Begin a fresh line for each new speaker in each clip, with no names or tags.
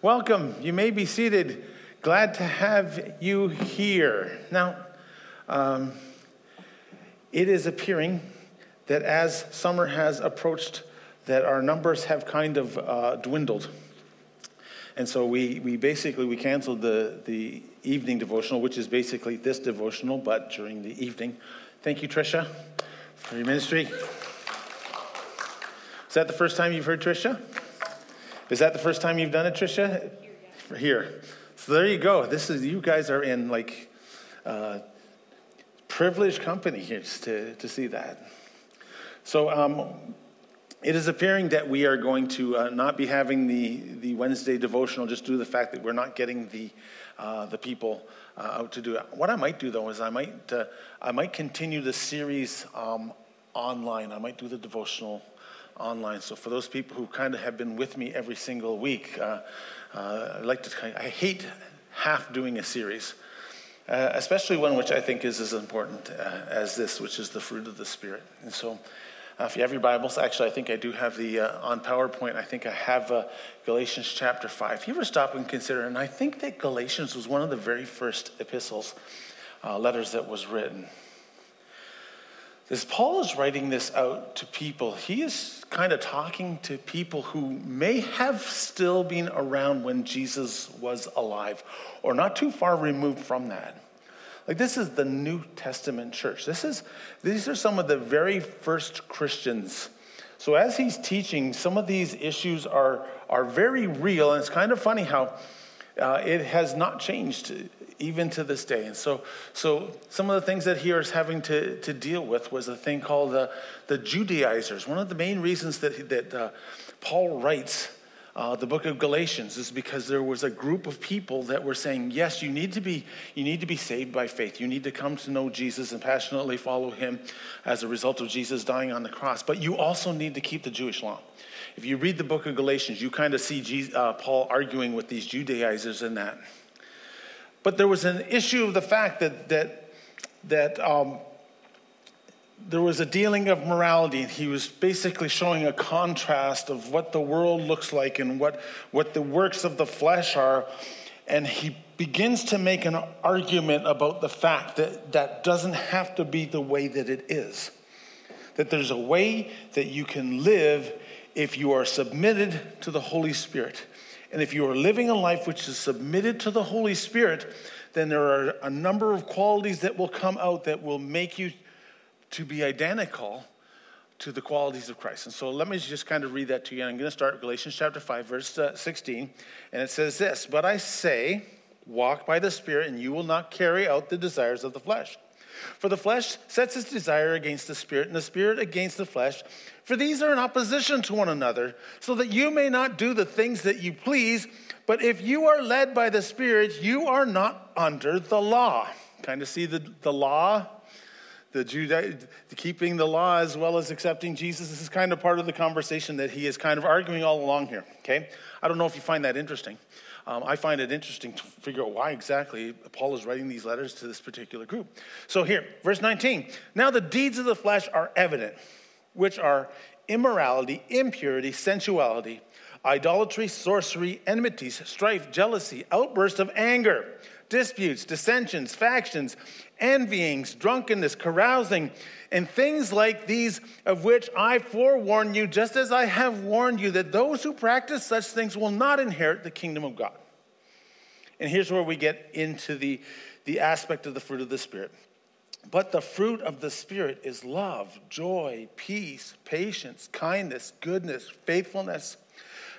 Welcome. You may be seated. Glad to have you here. Now, um, it is appearing that as summer has approached, that our numbers have kind of uh, dwindled. And so we, we basically we canceled the, the evening devotional, which is basically this devotional, but during the evening. Thank you, Tricia, for your ministry. Is that the first time you've heard Tricia? Is that the first time you've done it, Tricia? Here. Here. So there you go. This is you guys are in like uh, privileged company here to, to see that. So um, it is appearing that we are going to uh, not be having the, the Wednesday devotional just due to the fact that we're not getting the, uh, the people uh, out to do it. What I might do though is I might, uh, I might continue the series um, online. I might do the devotional online. So for those people who kind of have been with me every single week, uh, uh, I like to. I hate half doing a series, uh, especially one which I think is as important uh, as this, which is the fruit of the Spirit. And so. Uh, if you have your Bibles, actually, I think I do have the uh, on PowerPoint. I think I have Galatians chapter 5. If you ever stop and consider, and I think that Galatians was one of the very first epistles, letters that was written. As Paul is writing this out to people, he is kind of talking to people who may have still been around when Jesus was alive or not too far removed from that. Like this is the New Testament church. This is these are some of the very first Christians. So as he's teaching, some of these issues are are very real, and it's kind of funny how uh, it has not changed even to this day. And so, so some of the things that he is having to, to deal with was a thing called the, the Judaizers. One of the main reasons that, that uh, Paul writes uh, the book of Galatians is because there was a group of people that were saying, yes, you need to be you need to be saved by faith. You need to come to know Jesus and passionately follow him as a result of Jesus dying on the cross. But you also need to keep the Jewish law. If you read the book of Galatians, you kind of see Jesus, uh, Paul arguing with these Judaizers in that. But there was an issue of the fact that, that, that um, there was a dealing of morality, and he was basically showing a contrast of what the world looks like and what, what the works of the flesh are. And he begins to make an argument about the fact that that doesn't have to be the way that it is. That there's a way that you can live if you are submitted to the Holy Spirit. And if you are living a life which is submitted to the Holy Spirit, then there are a number of qualities that will come out that will make you to be identical to the qualities of Christ. And so let me just kind of read that to you. I'm going to start Galatians chapter 5, verse uh, 16. And it says this But I say, walk by the Spirit, and you will not carry out the desires of the flesh. For the flesh sets its desire against the Spirit, and the Spirit against the flesh. For these are in opposition to one another, so that you may not do the things that you please. But if you are led by the Spirit, you are not under the law. Kind of see the, the law, the, Juda, keeping the law as well as accepting Jesus. This is kind of part of the conversation that he is kind of arguing all along here. Okay? I don't know if you find that interesting. Um, I find it interesting to figure out why exactly Paul is writing these letters to this particular group. So here, verse 19. Now the deeds of the flesh are evident which are immorality, impurity, sensuality, idolatry, sorcery, enmities, strife, jealousy, outbursts of anger, disputes, dissensions, factions, envyings, drunkenness, carousing, and things like these, of which I forewarn you, just as I have warned you, that those who practice such things will not inherit the kingdom of God. And here's where we get into the, the aspect of the fruit of the Spirit. But the fruit of the Spirit is love, joy, peace, patience, kindness, goodness, faithfulness,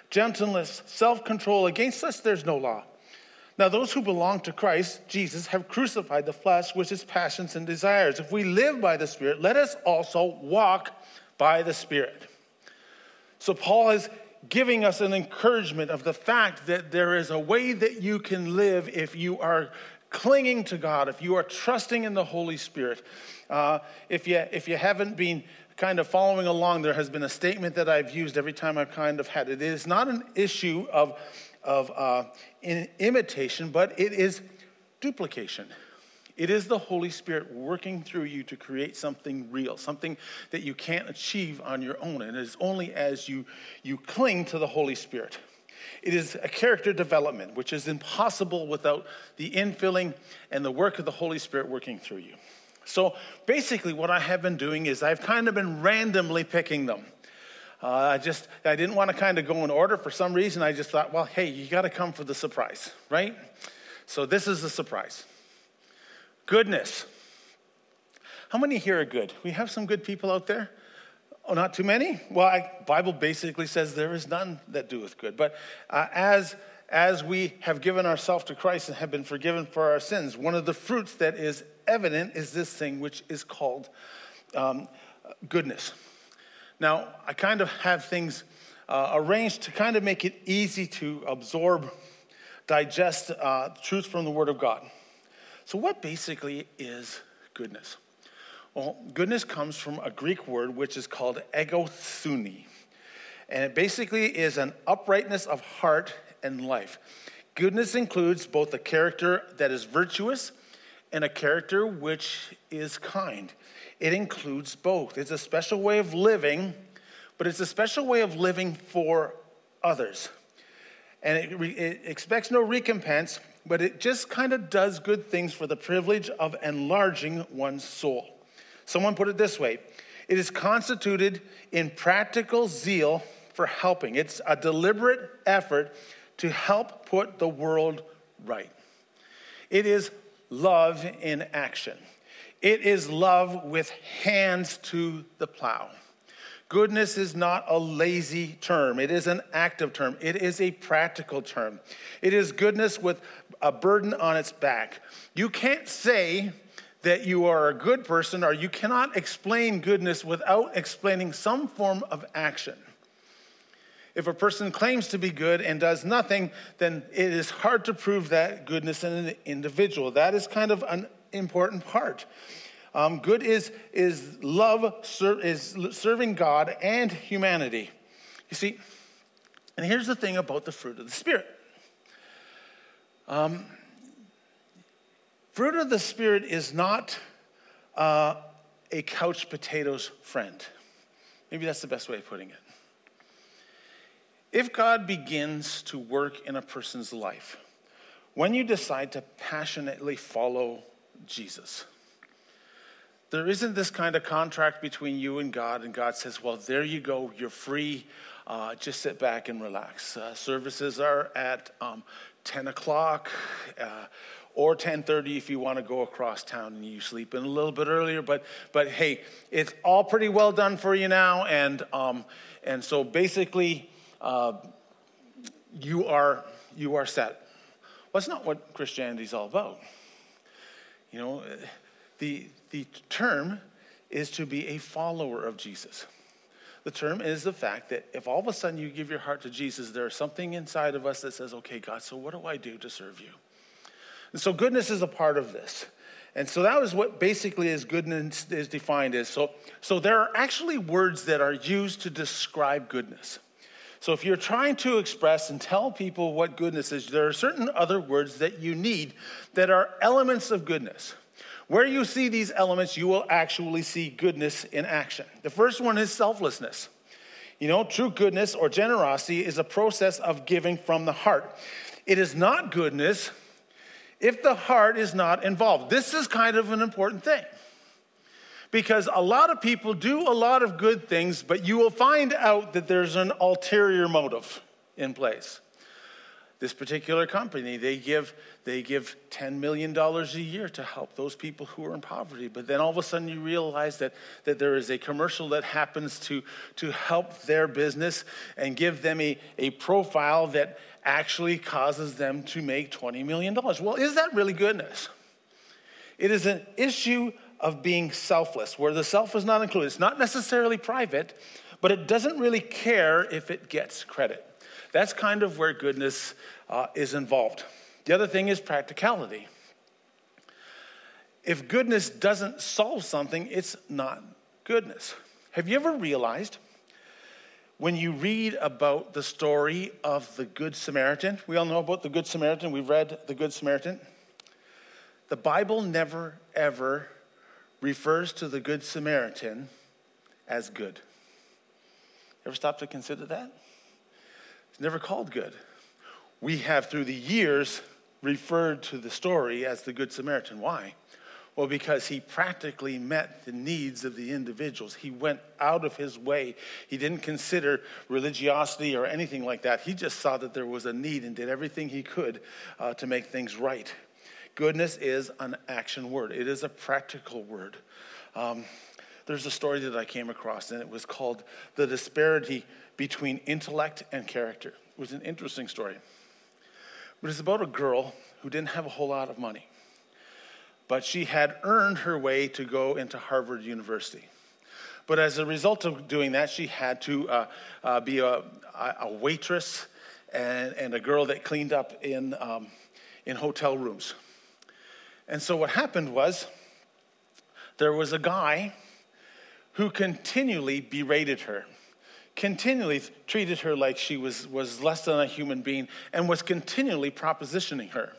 gentleness, self control. Against us, there's no law. Now, those who belong to Christ Jesus have crucified the flesh with its passions and desires. If we live by the Spirit, let us also walk by the Spirit. So, Paul is giving us an encouragement of the fact that there is a way that you can live if you are clinging to God, if you are trusting in the Holy Spirit, uh, if, you, if you haven't been kind of following along, there has been a statement that I've used every time I've kind of had it. It is not an issue of, of uh, imitation, but it is duplication. It is the Holy Spirit working through you to create something real, something that you can't achieve on your own. And it is only as you, you cling to the Holy Spirit. It is a character development, which is impossible without the infilling and the work of the Holy Spirit working through you. So basically, what I have been doing is I've kind of been randomly picking them. Uh, I just, I didn't want to kind of go in order. For some reason, I just thought, well, hey, you got to come for the surprise, right? So this is the surprise goodness. How many here are good? We have some good people out there. Oh, not too many? Well, I, Bible basically says there is none that doeth good. But uh, as as we have given ourselves to Christ and have been forgiven for our sins, one of the fruits that is evident is this thing which is called um, goodness. Now, I kind of have things uh, arranged to kind of make it easy to absorb, digest uh, truth from the Word of God. So, what basically is goodness? Well, goodness comes from a Greek word which is called agathosune. And it basically is an uprightness of heart and life. Goodness includes both a character that is virtuous and a character which is kind. It includes both. It's a special way of living, but it's a special way of living for others. And it, re- it expects no recompense, but it just kind of does good things for the privilege of enlarging one's soul. Someone put it this way it is constituted in practical zeal for helping, it's a deliberate effort to help put the world right. It is love in action. It is love with hands to the plow. Goodness is not a lazy term. It is an active term. It is a practical term. It is goodness with a burden on its back. You can't say that you are a good person, or you cannot explain goodness without explaining some form of action. If a person claims to be good and does nothing, then it is hard to prove that goodness in an individual. That is kind of an important part. Um, good is, is love, ser- is serving God and humanity. You see, and here's the thing about the fruit of the Spirit. Um, Fruit of the Spirit is not uh, a couch potatoes friend. Maybe that's the best way of putting it. If God begins to work in a person's life, when you decide to passionately follow Jesus, there isn't this kind of contract between you and God, and God says, Well, there you go, you're free. Uh, just sit back and relax. Uh, services are at um, 10 o'clock. Uh, or 10:30 if you want to go across town and you sleep in a little bit earlier. But but hey, it's all pretty well done for you now, and um, and so basically, uh, you are you are set. Well, that's not what Christianity is all about. You know, the the term is to be a follower of Jesus. The term is the fact that if all of a sudden you give your heart to Jesus, there's something inside of us that says, okay, God, so what do I do to serve you? And so goodness is a part of this. And so that was what basically is goodness is defined as. So, so there are actually words that are used to describe goodness. So if you're trying to express and tell people what goodness is, there are certain other words that you need that are elements of goodness. Where you see these elements, you will actually see goodness in action. The first one is selflessness. You know, true goodness or generosity is a process of giving from the heart. It is not goodness if the heart is not involved. This is kind of an important thing because a lot of people do a lot of good things, but you will find out that there's an ulterior motive in place. This particular company, they give, they give $10 million a year to help those people who are in poverty. But then all of a sudden you realize that, that there is a commercial that happens to, to help their business and give them a, a profile that actually causes them to make $20 million. Well, is that really goodness? It is an issue of being selfless, where the self is not included. It's not necessarily private, but it doesn't really care if it gets credit. That's kind of where goodness uh, is involved. The other thing is practicality. If goodness doesn't solve something, it's not goodness. Have you ever realized when you read about the story of the Good Samaritan, we all know about the Good Samaritan, we've read the Good Samaritan. The Bible never, ever refers to the Good Samaritan as good. Ever stop to consider that? It's never called good. we have through the years referred to the story as the Good Samaritan. Why? Well, because he practically met the needs of the individuals. He went out of his way. He didn't consider religiosity or anything like that. He just saw that there was a need and did everything he could uh, to make things right. Goodness is an action word, it is a practical word. Um, there's a story that I came across, and it was called The Disparity Between Intellect and Character. It was an interesting story. But it's about a girl who didn't have a whole lot of money but she had earned her way to go into Harvard University. But as a result of doing that, she had to uh, uh, be a, a, waitress and, and a girl that cleaned up in, um, in hotel rooms. And so what happened was there was a guy who continually berated her, continually treated her like she was, was less than a human being, and was continually propositioning her.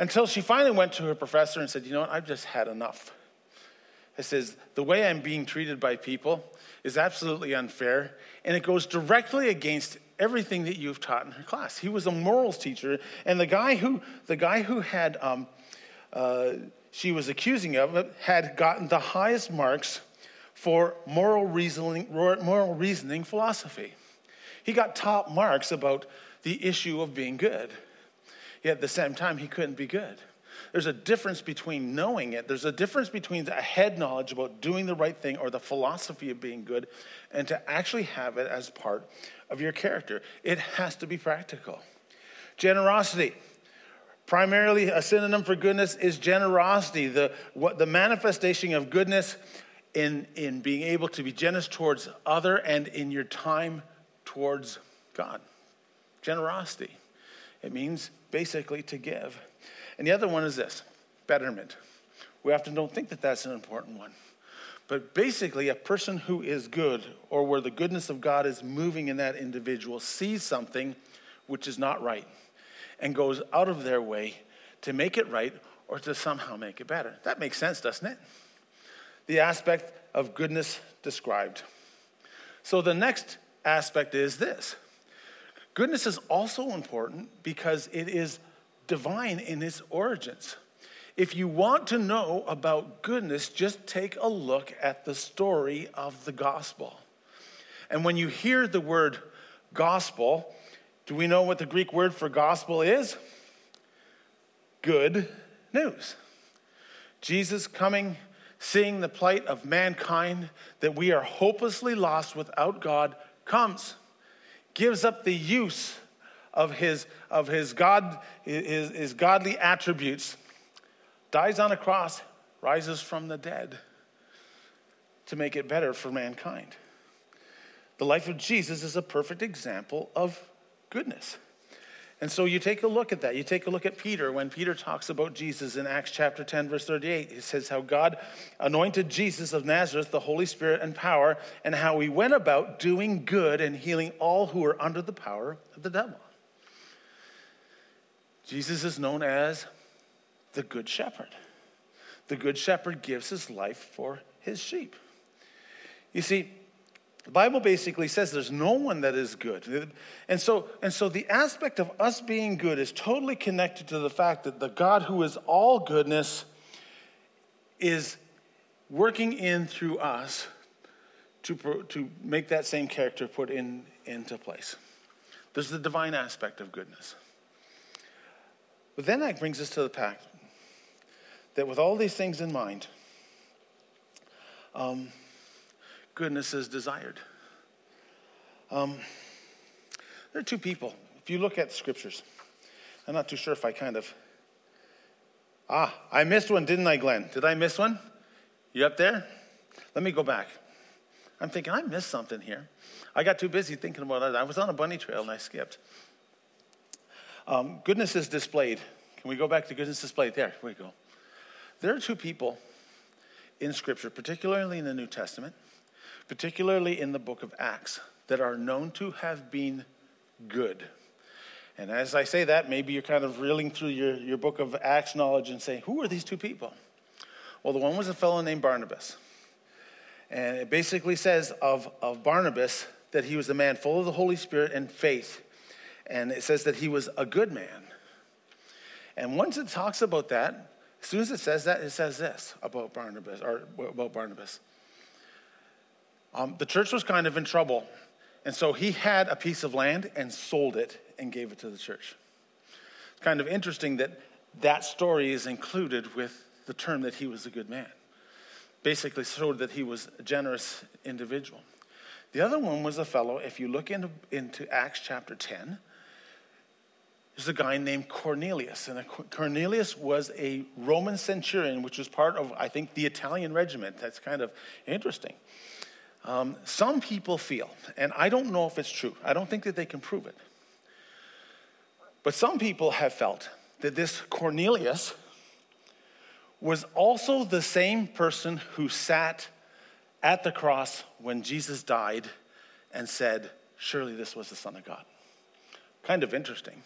Until she finally went to her professor and said, You know what? I've just had enough. It says, The way I'm being treated by people is absolutely unfair, and it goes directly against everything that you've taught in her class. He was a morals teacher, and the guy who, the guy who had, um, uh, she was accusing of had gotten the highest marks for moral reasoning, moral reasoning philosophy. He got top marks about the issue of being good. Yet at the same time, he couldn't be good. There's a difference between knowing it, there's a difference between a head knowledge about doing the right thing or the philosophy of being good, and to actually have it as part of your character. It has to be practical. Generosity. Primarily, a synonym for goodness is generosity, the, what, the manifestation of goodness in, in being able to be generous towards other and in your time towards God. Generosity. It means basically to give. And the other one is this betterment. We often don't think that that's an important one. But basically, a person who is good, or where the goodness of God is moving in that individual, sees something which is not right and goes out of their way to make it right or to somehow make it better. That makes sense, doesn't it? The aspect of goodness described. So the next aspect is this Goodness is also important because it is divine in its origins. If you want to know about goodness, just take a look at the story of the gospel. And when you hear the word gospel, do we know what the Greek word for gospel is? Good news. Jesus coming, seeing the plight of mankind, that we are hopelessly lost without God, comes gives up the use of his, of his, God, his, his godly attributes, dies on a cross, rises from the dead to make it better for mankind. The life of Jesus is a perfect example of goodness. And so you take a look at that. You take a look at Peter when Peter talks about Jesus in Acts chapter 10, verse 38. He says how God anointed Jesus of Nazareth, the Holy Spirit and power, and how he went about doing good and healing all who were under the power of the devil. Jesus is known as the Good Shepherd. The Good Shepherd gives his life for his sheep. You see, the Bible basically says there's no one that is good. And so, and so the aspect of us being good is totally connected to the fact that the God who is all goodness is working in through us to, to make that same character put in, into place. There's the divine aspect of goodness. But then that brings us to the fact that with all these things in mind, um, goodness is desired. Um, there are two people. If you look at scriptures, I'm not too sure if I kind of. Ah, I missed one, didn't I, Glenn? Did I miss one? You up there? Let me go back. I'm thinking, I missed something here. I got too busy thinking about it. I was on a bunny trail and I skipped. Um, goodness is displayed. Can we go back to goodness displayed? There we go. There are two people in Scripture, particularly in the New Testament, particularly in the book of Acts, that are known to have been good. And as I say that, maybe you're kind of reeling through your, your book of Acts knowledge and saying, who are these two people? Well, the one was a fellow named Barnabas. And it basically says of, of Barnabas that he was a man full of the Holy Spirit and faith. and it says that he was a good man. And once it talks about that, as soon as it says that, it says this about Barnabas, or about Barnabas. Um, the church was kind of in trouble, and so he had a piece of land and sold it and gave it to the church. It's kind of interesting that that story is included with the term that he was a good man. Basically, showed that he was a generous individual. The other one was a fellow, if you look into, into Acts chapter 10, there's a guy named Cornelius. And Cornelius was a Roman centurion, which was part of, I think, the Italian regiment. That's kind of interesting. Um, some people feel, and I don't know if it's true, I don't think that they can prove it, but some people have felt that this Cornelius was also the same person who sat at the cross when Jesus died and said, Surely this was the Son of God. Kind of interesting.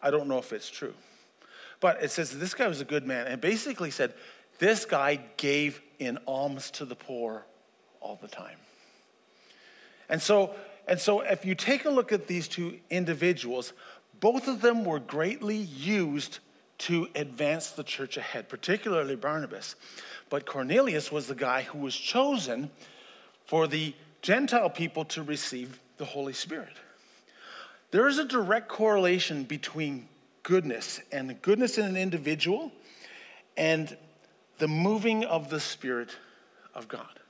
I don't know if it's true. But it says this guy was a good man and basically said, This guy gave in alms to the poor all the time. And so, and so if you take a look at these two individuals, both of them were greatly used to advance the church ahead, particularly Barnabas. But Cornelius was the guy who was chosen for the Gentile people to receive the Holy Spirit. There is a direct correlation between goodness and goodness in an individual and the moving of the Spirit of God.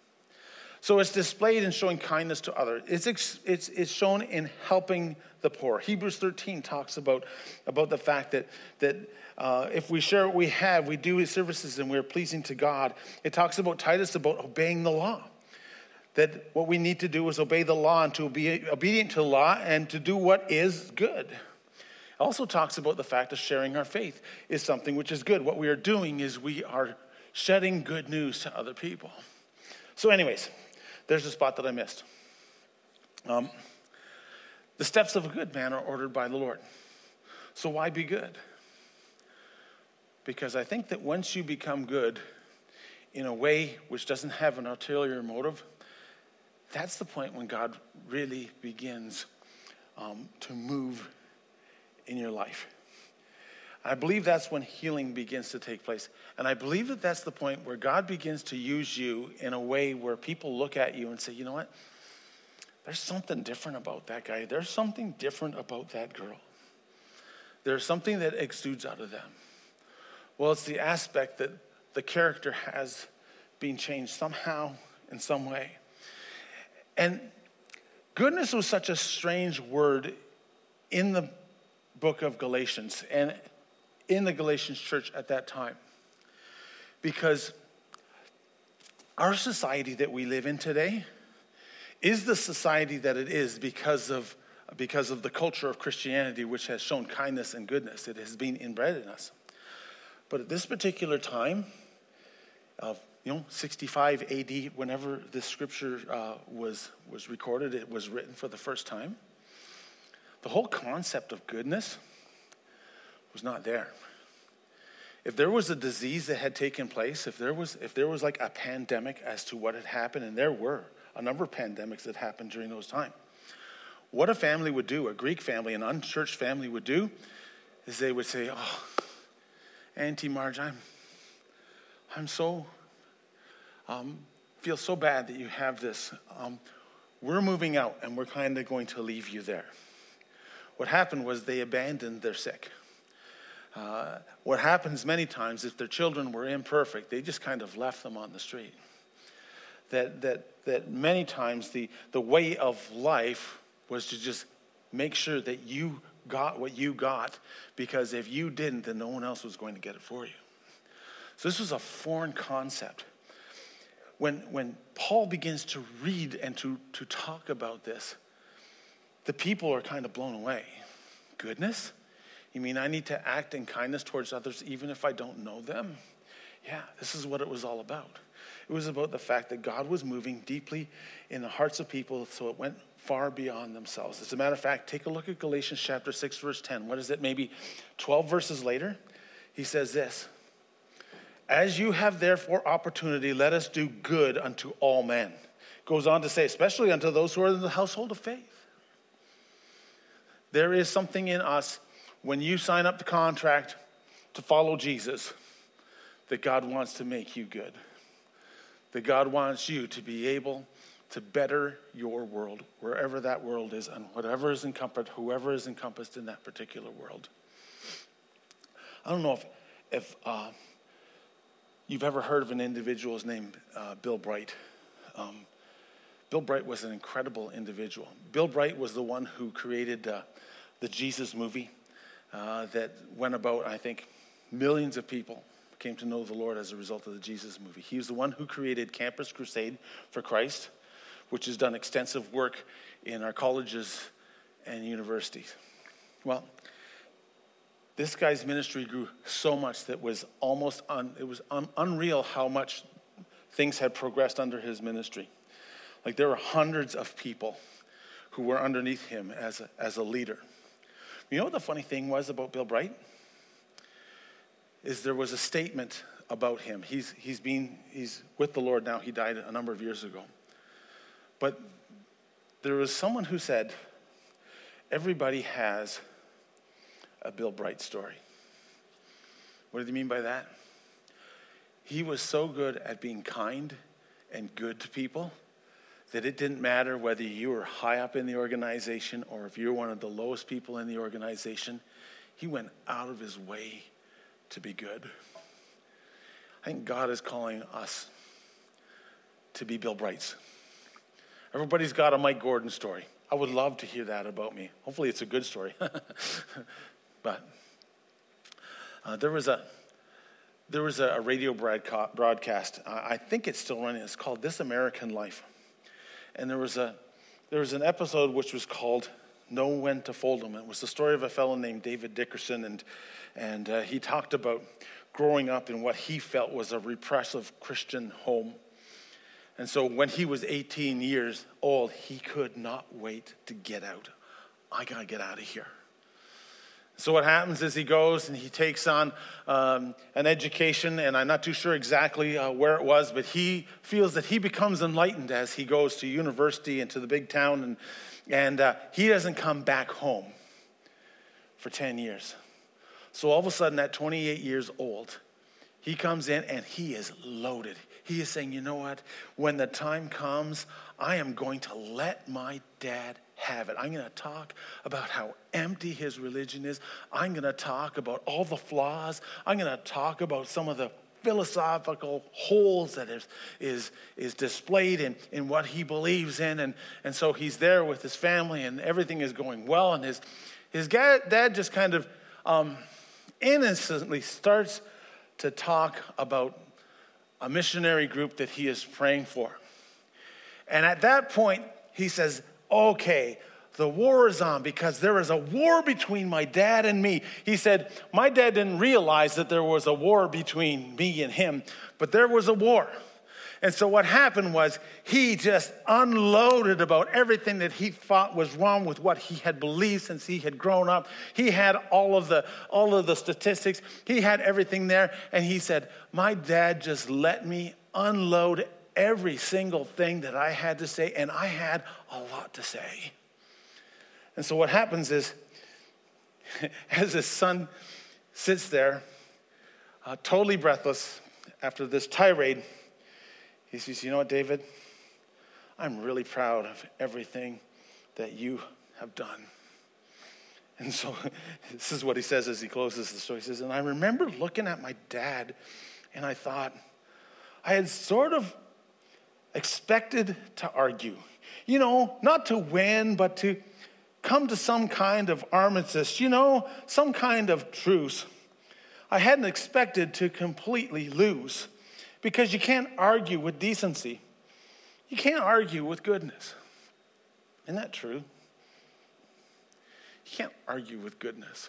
So it's displayed in showing kindness to others. It's, it's, it's shown in helping the poor. Hebrews 13 talks about, about the fact that, that uh, if we share what we have, we do his services and we're pleasing to God. It talks about Titus about obeying the law. That what we need to do is obey the law and to be obedient to the law and to do what is good. It also talks about the fact of sharing our faith is something which is good. What we are doing is we are shedding good news to other people. So, anyways, there's a spot that I missed. Um, the steps of a good man are ordered by the Lord. So, why be good? Because I think that once you become good in a way which doesn't have an ulterior motive, that's the point when God really begins um, to move in your life. I believe that's when healing begins to take place. And I believe that that's the point where God begins to use you in a way where people look at you and say, you know what? There's something different about that guy. There's something different about that girl. There's something that exudes out of them. Well, it's the aspect that the character has been changed somehow, in some way. And goodness was such a strange word in the book of Galatians and in the Galatians church at that time. Because our society that we live in today is the society that it is because of, because of the culture of Christianity, which has shown kindness and goodness. It has been inbred in us. But at this particular time, of you know, 65 AD, whenever this scripture uh, was, was recorded, it was written for the first time. The whole concept of goodness was not there. If there was a disease that had taken place, if there was, if there was like a pandemic as to what had happened, and there were a number of pandemics that happened during those times, what a family would do, a Greek family, an unchurched family would do, is they would say, Oh, Auntie Marge, I'm, I'm so, um, feel so bad that you have this. Um, we're moving out and we're kind of going to leave you there. What happened was they abandoned their sick. Uh, what happens many times, if their children were imperfect, they just kind of left them on the street. That, that, that many times the, the way of life was to just make sure that you got what you got because if you didn't, then no one else was going to get it for you. So this was a foreign concept. When, when Paul begins to read and to, to talk about this, the people are kind of blown away. Goodness? You mean I need to act in kindness towards others even if I don't know them? Yeah, this is what it was all about. It was about the fact that God was moving deeply in the hearts of people so it went far beyond themselves. As a matter of fact, take a look at Galatians chapter 6, verse 10. What is it? Maybe 12 verses later? He says this As you have therefore opportunity, let us do good unto all men. Goes on to say, especially unto those who are in the household of faith. there is something in us when you sign up the contract to follow Jesus that God wants to make you good. That God wants you to be able to better your world, wherever that world is, and whatever is encompassed, whoever is encompassed in that particular world. I don't know if, if uh, you've ever heard of an individual named uh, Bill Bright. Um, Bill Bright was an incredible individual. Bill Bright was the one who created uh, the Jesus movie uh, that went about, I think, millions of people came to know the Lord as a result of the Jesus movie. He was the one who created Campus Crusade for Christ which has done extensive work in our colleges and universities. Well, this guy's ministry grew so much that was almost un, it was un, unreal how much things had progressed under his ministry. Like there were hundreds of people who were underneath him as a, as a leader. You know what the funny thing was about Bill Bright? Is there was a statement about him. He's, he's been, he's with the Lord now. He died a number of years ago. But there was someone who said, everybody has a Bill Bright story. What did he mean by that? He was so good at being kind and good to people that it didn't matter whether you were high up in the organization or if you're one of the lowest people in the organization, he went out of his way to be good. I think God is calling us to be Bill Brights. Everybody's got a Mike Gordon story. I would love to hear that about me. Hopefully, it's a good story. but uh, there was a there was a radio broadcast. I think it's still running. It's called This American Life, and there was a there was an episode which was called Know When to Fold Them. It was the story of a fellow named David Dickerson, and and uh, he talked about growing up in what he felt was a repressive Christian home. And so when he was 18 years old, he could not wait to get out. I got to get out of here. So what happens is he goes and he takes on um, an education, and I'm not too sure exactly uh, where it was, but he feels that he becomes enlightened as he goes to university and to the big town, and, and uh, he doesn't come back home for 10 years. So all of a sudden, at 28 years old, he comes in and he is loaded. He is saying, you know what? When the time comes, I am going to let my dad have it. I'm going to talk about how empty his religion is. I'm going to talk about all the flaws. I'm going to talk about some of the philosophical holes that is, is, is displayed in, in what he believes in. And, and so he's there with his family, and everything is going well. And his, his dad just kind of um, innocently starts to talk about a missionary group that he is praying for. And at that point, he says, Okay, the war is on because there is a war between my dad and me. He said, My dad didn't realize that there was a war between me and him, but there was a war. And so what happened was he just unloaded about everything that he thought was wrong with what he had believed since he had grown up. He had all of the all of the statistics. He had everything there and he said, "My dad just let me unload every single thing that I had to say and I had a lot to say." And so what happens is as his son sits there uh, totally breathless after this tirade, he says, You know what, David? I'm really proud of everything that you have done. And so this is what he says as he closes the story. He says, And I remember looking at my dad and I thought, I had sort of expected to argue. You know, not to win, but to come to some kind of armistice, you know, some kind of truce. I hadn't expected to completely lose because you can't argue with decency. You can't argue with goodness. Isn't that true? You can't argue with goodness.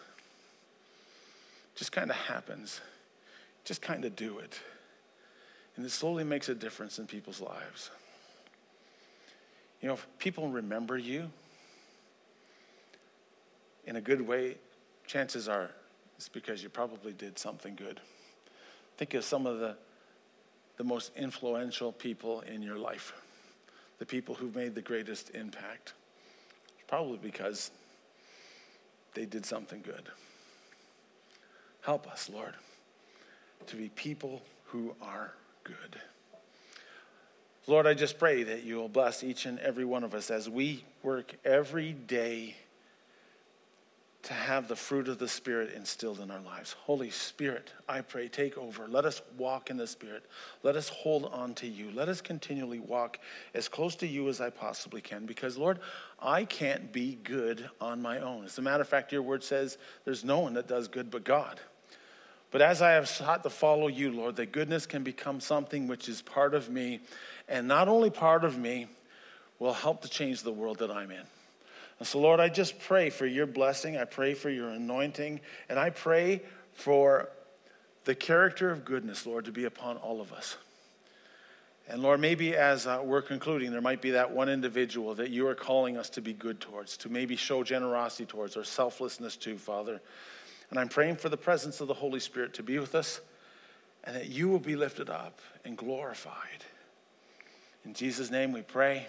It just kind of happens. Just kind of do it. And it slowly makes a difference in people's lives. You know, if people remember you in a good way, chances are it's because you probably did something good. Think of some of the the most influential people in your life, the people who've made the greatest impact. It's probably because they did something good. Help us, Lord, to be people who are good. Lord, I just pray that you will bless each and every one of us as we work every day to have the fruit of the Spirit instilled in our lives. Holy Spirit, I pray, take over. Let us walk in the Spirit. Let us hold on to you. Let us continually walk as close to you as I possibly can because, Lord, I can't be good on my own. As a matter of fact, your word says there's no one that does good but God. But as I have sought to follow you, Lord, that goodness can become something which is part of me, and not only part of me, will help to change the world that I'm in. And so, Lord, I just pray for your blessing. I pray for your anointing. And I pray for the character of goodness, Lord, to be upon all of us. And Lord, maybe as uh, we're concluding, there might be that one individual that you are calling us to be good towards, to maybe show generosity towards or selflessness to, Father. And I'm praying for the presence of the Holy Spirit to be with us and that you will be lifted up and glorified. In Jesus' name we pray.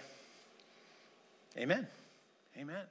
Amen. Amen.